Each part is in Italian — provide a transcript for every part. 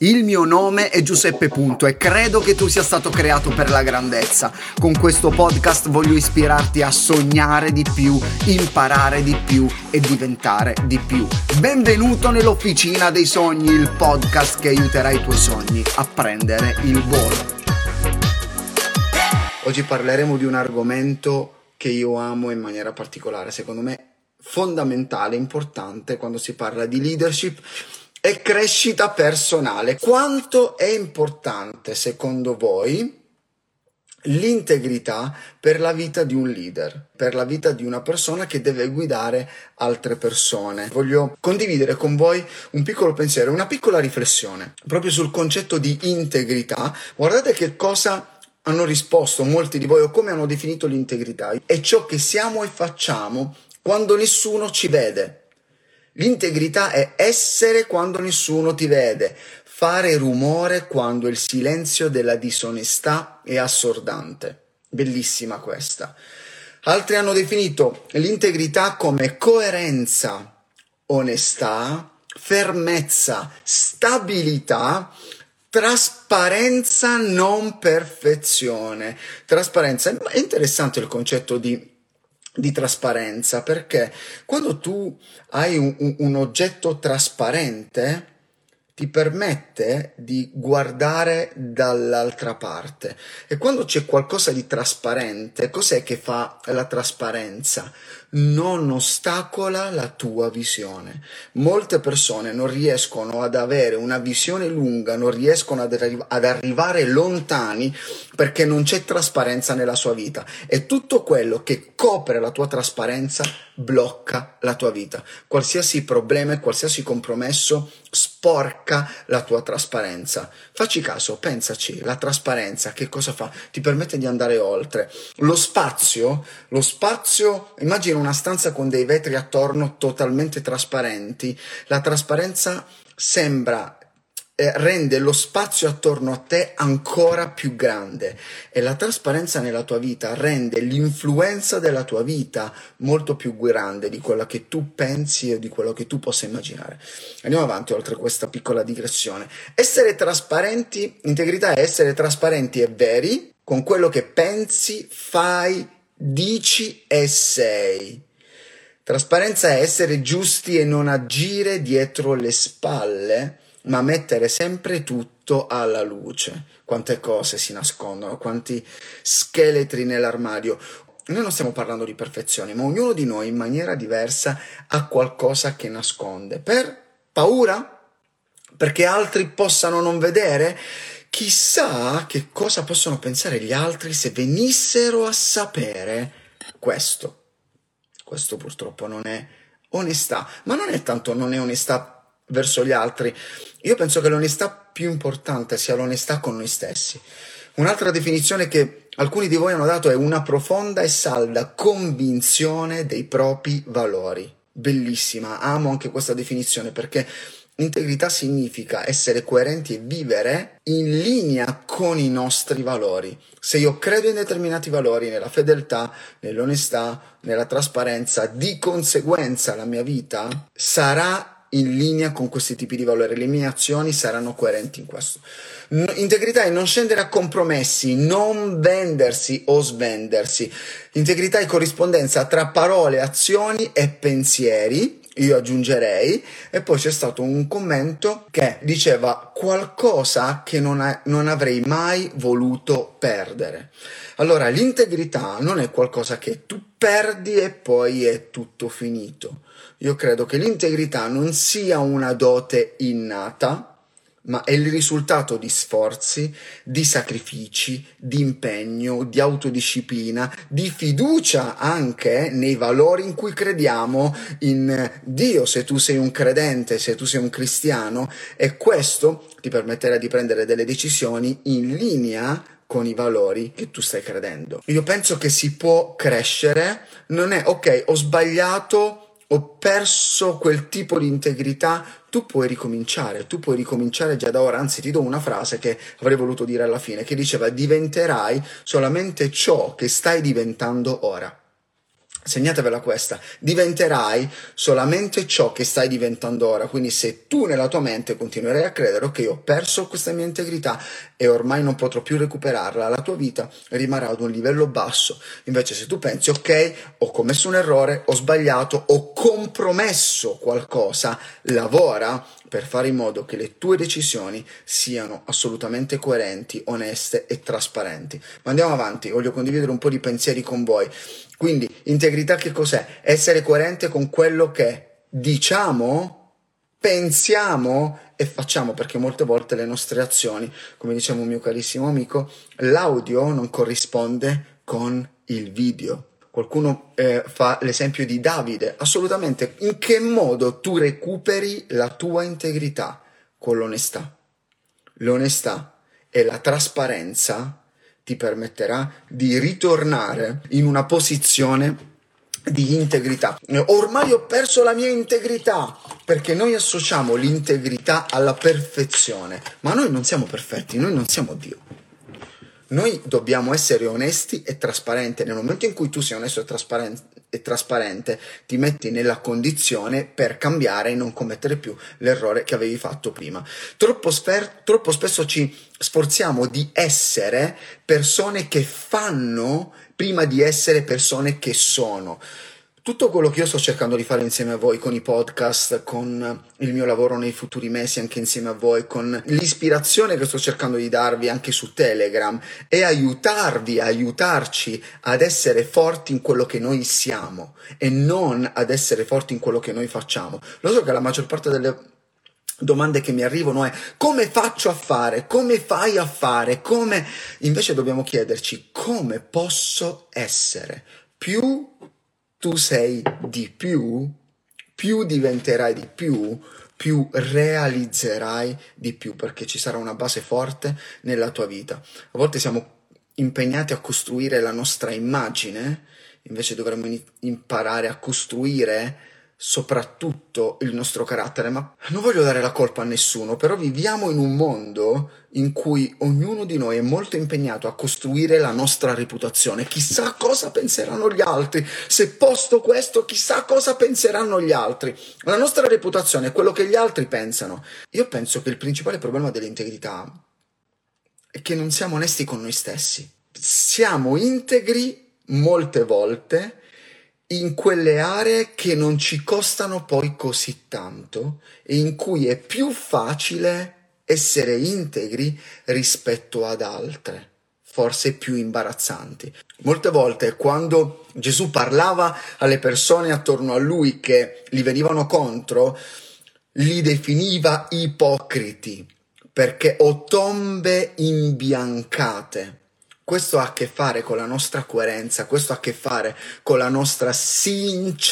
Il mio nome è Giuseppe Punto e credo che tu sia stato creato per la grandezza. Con questo podcast voglio ispirarti a sognare di più, imparare di più e diventare di più. Benvenuto nell'Officina dei Sogni, il podcast che aiuterà i tuoi sogni a prendere il volo. Oggi parleremo di un argomento che io amo in maniera particolare, secondo me fondamentale, importante quando si parla di leadership e crescita personale. Quanto è importante secondo voi l'integrità per la vita di un leader, per la vita di una persona che deve guidare altre persone? Voglio condividere con voi un piccolo pensiero, una piccola riflessione proprio sul concetto di integrità. Guardate che cosa hanno risposto molti di voi o come hanno definito l'integrità. È ciò che siamo e facciamo quando nessuno ci vede. L'integrità è essere quando nessuno ti vede, fare rumore quando il silenzio della disonestà è assordante. Bellissima questa. Altri hanno definito l'integrità come coerenza, onestà, fermezza, stabilità, trasparenza, non perfezione. Trasparenza. È interessante il concetto di di trasparenza perché quando tu hai un, un, oggetto trasparente ti permette di guardare dall'altra parte. E quando c'è qualcosa di trasparente cos'è che fa la trasparenza non ostacola la tua visione. Molte persone non riescono ad avere una visione lunga, non riescono ad, arri- ad, arrivare lontani perché non c'è trasparenza nella sua vita e tutto quello che copre la tua trasparenza blocca la tua vita. Qualsiasi problema e qualsiasi compromesso sporca la tua trasparenza. Facci caso, pensaci, la trasparenza che cosa fa? Ti permette di andare oltre. Lo spazio, lo spazio, una stanza con dei vetri attorno totalmente trasparenti. La trasparenza sembra eh, rende lo spazio attorno a te ancora più grande e la trasparenza nella tua vita rende l'influenza della tua vita molto più grande di quella che tu pensi e di quello che tu possa immaginare. Andiamo avanti oltre questa piccola digressione. Essere trasparenti, integrità è essere trasparenti e veri con quello che pensi, fai, dici e sei. Trasparenza è essere giusti e non agire dietro le spalle ma mettere sempre tutto alla luce. Quante cose si nascondono, quanti scheletri nell'armadio. Noi non stiamo parlando di perfezione, ma ognuno di noi in maniera diversa ha qualcosa che nasconde. Per paura? Perché altri possano non vedere? Chissà che cosa possono pensare gli altri se venissero a sapere questo. Questo purtroppo non è onestà, ma non è tanto non è onestà verso gli altri. Io penso che l'onestà più importante sia l'onestà con noi stessi. Un'altra definizione che alcuni di voi hanno dato è una profonda e salda convinzione dei propri valori. Bellissima, amo anche questa definizione perché integrità significa essere coerenti e vivere in linea con i nostri valori. Se io credo in determinati valori, nella fedeltà, nell'onestà, nella trasparenza, di conseguenza la mia vita sarà in linea con questi tipi di valori, le mie azioni saranno coerenti in questo. Integrità è non scendere a compromessi, non vendersi o svendersi. Integrità è corrispondenza tra parole, azioni e pensieri. Io aggiungerei, e poi c'è stato un commento che diceva qualcosa che non, ha, non avrei mai voluto perdere. Allora, l'integrità non è qualcosa che tu perdi e poi è tutto finito io credo che l'integrità non sia una dote innata, ma è il risultato di sforzi, di sacrifici, di impegno, di autodisciplina, di fiducia anche nei valori in cui crediamo in Dio, se tu sei un credente, se tu sei un cristiano, e questo ti permetterà di prendere delle decisioni in linea con i valori che tu stai credendo. Io penso che si può crescere, non è ok, ho sbagliato ho perso quel tipo di integrità, tu puoi ricominciare, tu puoi ricominciare già da ora, anzi ti do una frase che avrei voluto dire alla fine, che diceva diventerai solamente ciò che stai diventando ora. Segnatevela questa, diventerai solamente ciò che stai diventando ora, quindi se tu nella tua mente continuerai a credere ok ho perso questa mia integrità e ormai non potrò più recuperarla, la tua vita rimarrà ad un livello basso, invece se tu pensi ok ho commesso un errore, ho sbagliato, ho compromesso qualcosa, lavora per fare in modo che le tue decisioni siano assolutamente coerenti, oneste e trasparenti. Ma andiamo avanti, voglio condividere un po' di pensieri con voi. Quindi, integrità che cos'è? Essere coerente con quello che diciamo, pensiamo e facciamo, perché molte volte le nostre azioni, come diceva un mio carissimo amico, l'audio non corrisponde con il video. Qualcuno eh, fa l'esempio di Davide. Assolutamente. In che modo tu recuperi la tua integrità? Con l'onestà. L'onestà e la trasparenza ti permetterà di ritornare in una posizione di integrità. Ormai ho perso la mia integrità perché noi associamo l'integrità alla perfezione, ma noi non siamo perfetti, noi non siamo Dio. Noi dobbiamo essere onesti e trasparenti. Nel momento in cui tu sei onesto e trasparente, e trasparente, ti metti nella condizione per cambiare e non commettere più l'errore che avevi fatto prima. Troppo, sper- troppo spesso ci sforziamo di essere persone che fanno prima di essere persone che sono tutto quello che io sto cercando di fare insieme a voi con i podcast, con il mio lavoro nei futuri mesi anche insieme a voi, con l'ispirazione che sto cercando di darvi anche su Telegram è aiutarvi, aiutarci ad essere forti in quello che noi siamo e non ad essere forti in quello che noi facciamo. Lo so che la maggior parte delle domande che mi arrivano è come faccio a fare, come fai a fare, come? Invece dobbiamo chiederci come posso essere più tu sei di più, più diventerai di più, più realizzerai di più, perché ci sarà una base forte nella tua vita. A volte siamo impegnati a costruire la nostra immagine, invece dovremmo imparare a costruire soprattutto il nostro carattere, ma non voglio dare la colpa a nessuno, però viviamo in un mondo in cui ognuno di noi è molto impegnato a costruire la nostra reputazione. Chissà cosa penseranno gli altri. Se posto questo, chissà cosa penseranno gli altri. La nostra reputazione è quello che gli altri pensano. Io penso che il principale problema dell'integrità è che non siamo onesti con noi stessi. Siamo integri molte volte in quelle aree che non ci costano poi così tanto e in cui è più facile essere integri rispetto ad altre, forse più imbarazzanti. Molte volte quando Gesù parlava alle persone attorno a lui che gli venivano contro, li definiva ipocriti perché ho tombe imbiancate questo ha a che fare con la nostra coerenza, questo ha a che fare con la nostra sincerità.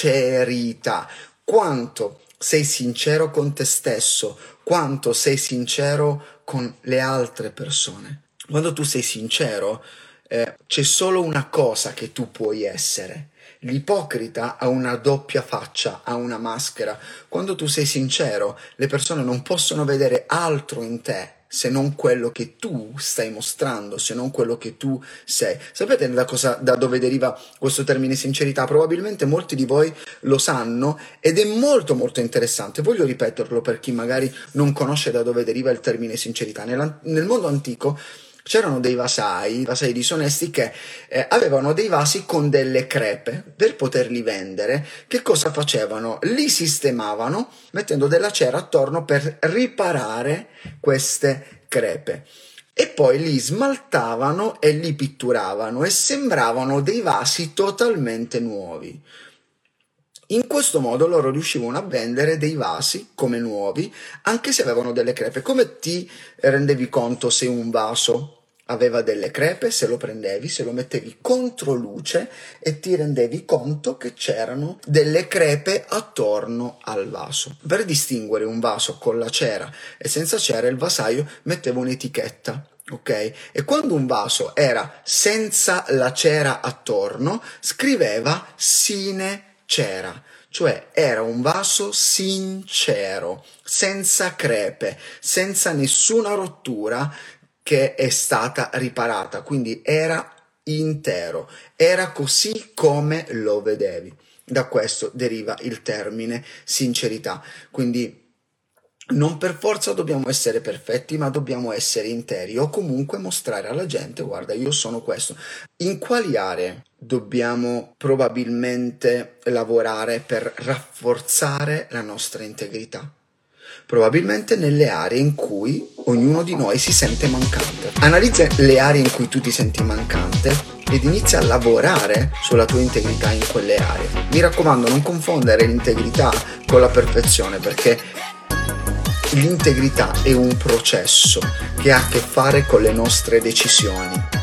Quanto sei sincero con te stesso, quanto sei sincero con le altre persone. Quando tu sei sincero, eh, c'è solo una cosa che tu puoi essere. L'ipocrita ha una doppia faccia, ha una maschera. Quando tu sei sincero, le persone non possono vedere altro in te se non quello che tu stai mostrando, se non quello che tu sei. Sapete da, cosa, da dove deriva questo termine sincerità? Probabilmente molti di voi lo sanno ed è molto molto interessante. Voglio ripeterlo per chi magari non conosce da dove deriva il termine sincerità. Nel, nel mondo antico c'erano dei vasai, vasai disonesti che eh, avevano dei vasi con delle crepe per poterli vendere. Che cosa facevano? Li sistemavano mettendo della cera attorno per riparare queste crepe. E poi li smaltavano e li pitturavano e sembravano dei vasi totalmente nuovi. In questo modo loro riuscivano a vendere dei vasi come nuovi, anche se avevano delle crepe. Come ti rendevi conto se un vaso aveva delle crepe, se lo prendevi, se lo mettevi contro luce e ti rendevi conto che c'erano delle crepe attorno al vaso. Per distinguere un vaso con la cera e senza cera, il vasaio metteva un'etichetta. Ok? E quando un vaso era senza la cera attorno, scriveva sine cera cioè era un vaso sincero, senza crepe, senza nessuna rottura che è stata riparata, quindi era intero, era così come lo vedevi. Da questo deriva il termine sincerità. Quindi non per forza dobbiamo essere perfetti, ma dobbiamo essere interi o comunque mostrare alla gente, guarda, io sono questo. In quali aree dobbiamo probabilmente lavorare per rafforzare la nostra integrità? Probabilmente nelle aree in cui ognuno di noi si sente mancante. Analizza le aree in cui tu ti senti mancante ed inizia a lavorare sulla tua integrità in quelle aree. Mi raccomando, non confondere l'integrità con la perfezione perché l'integrità è un processo che ha a che fare con le nostre decisioni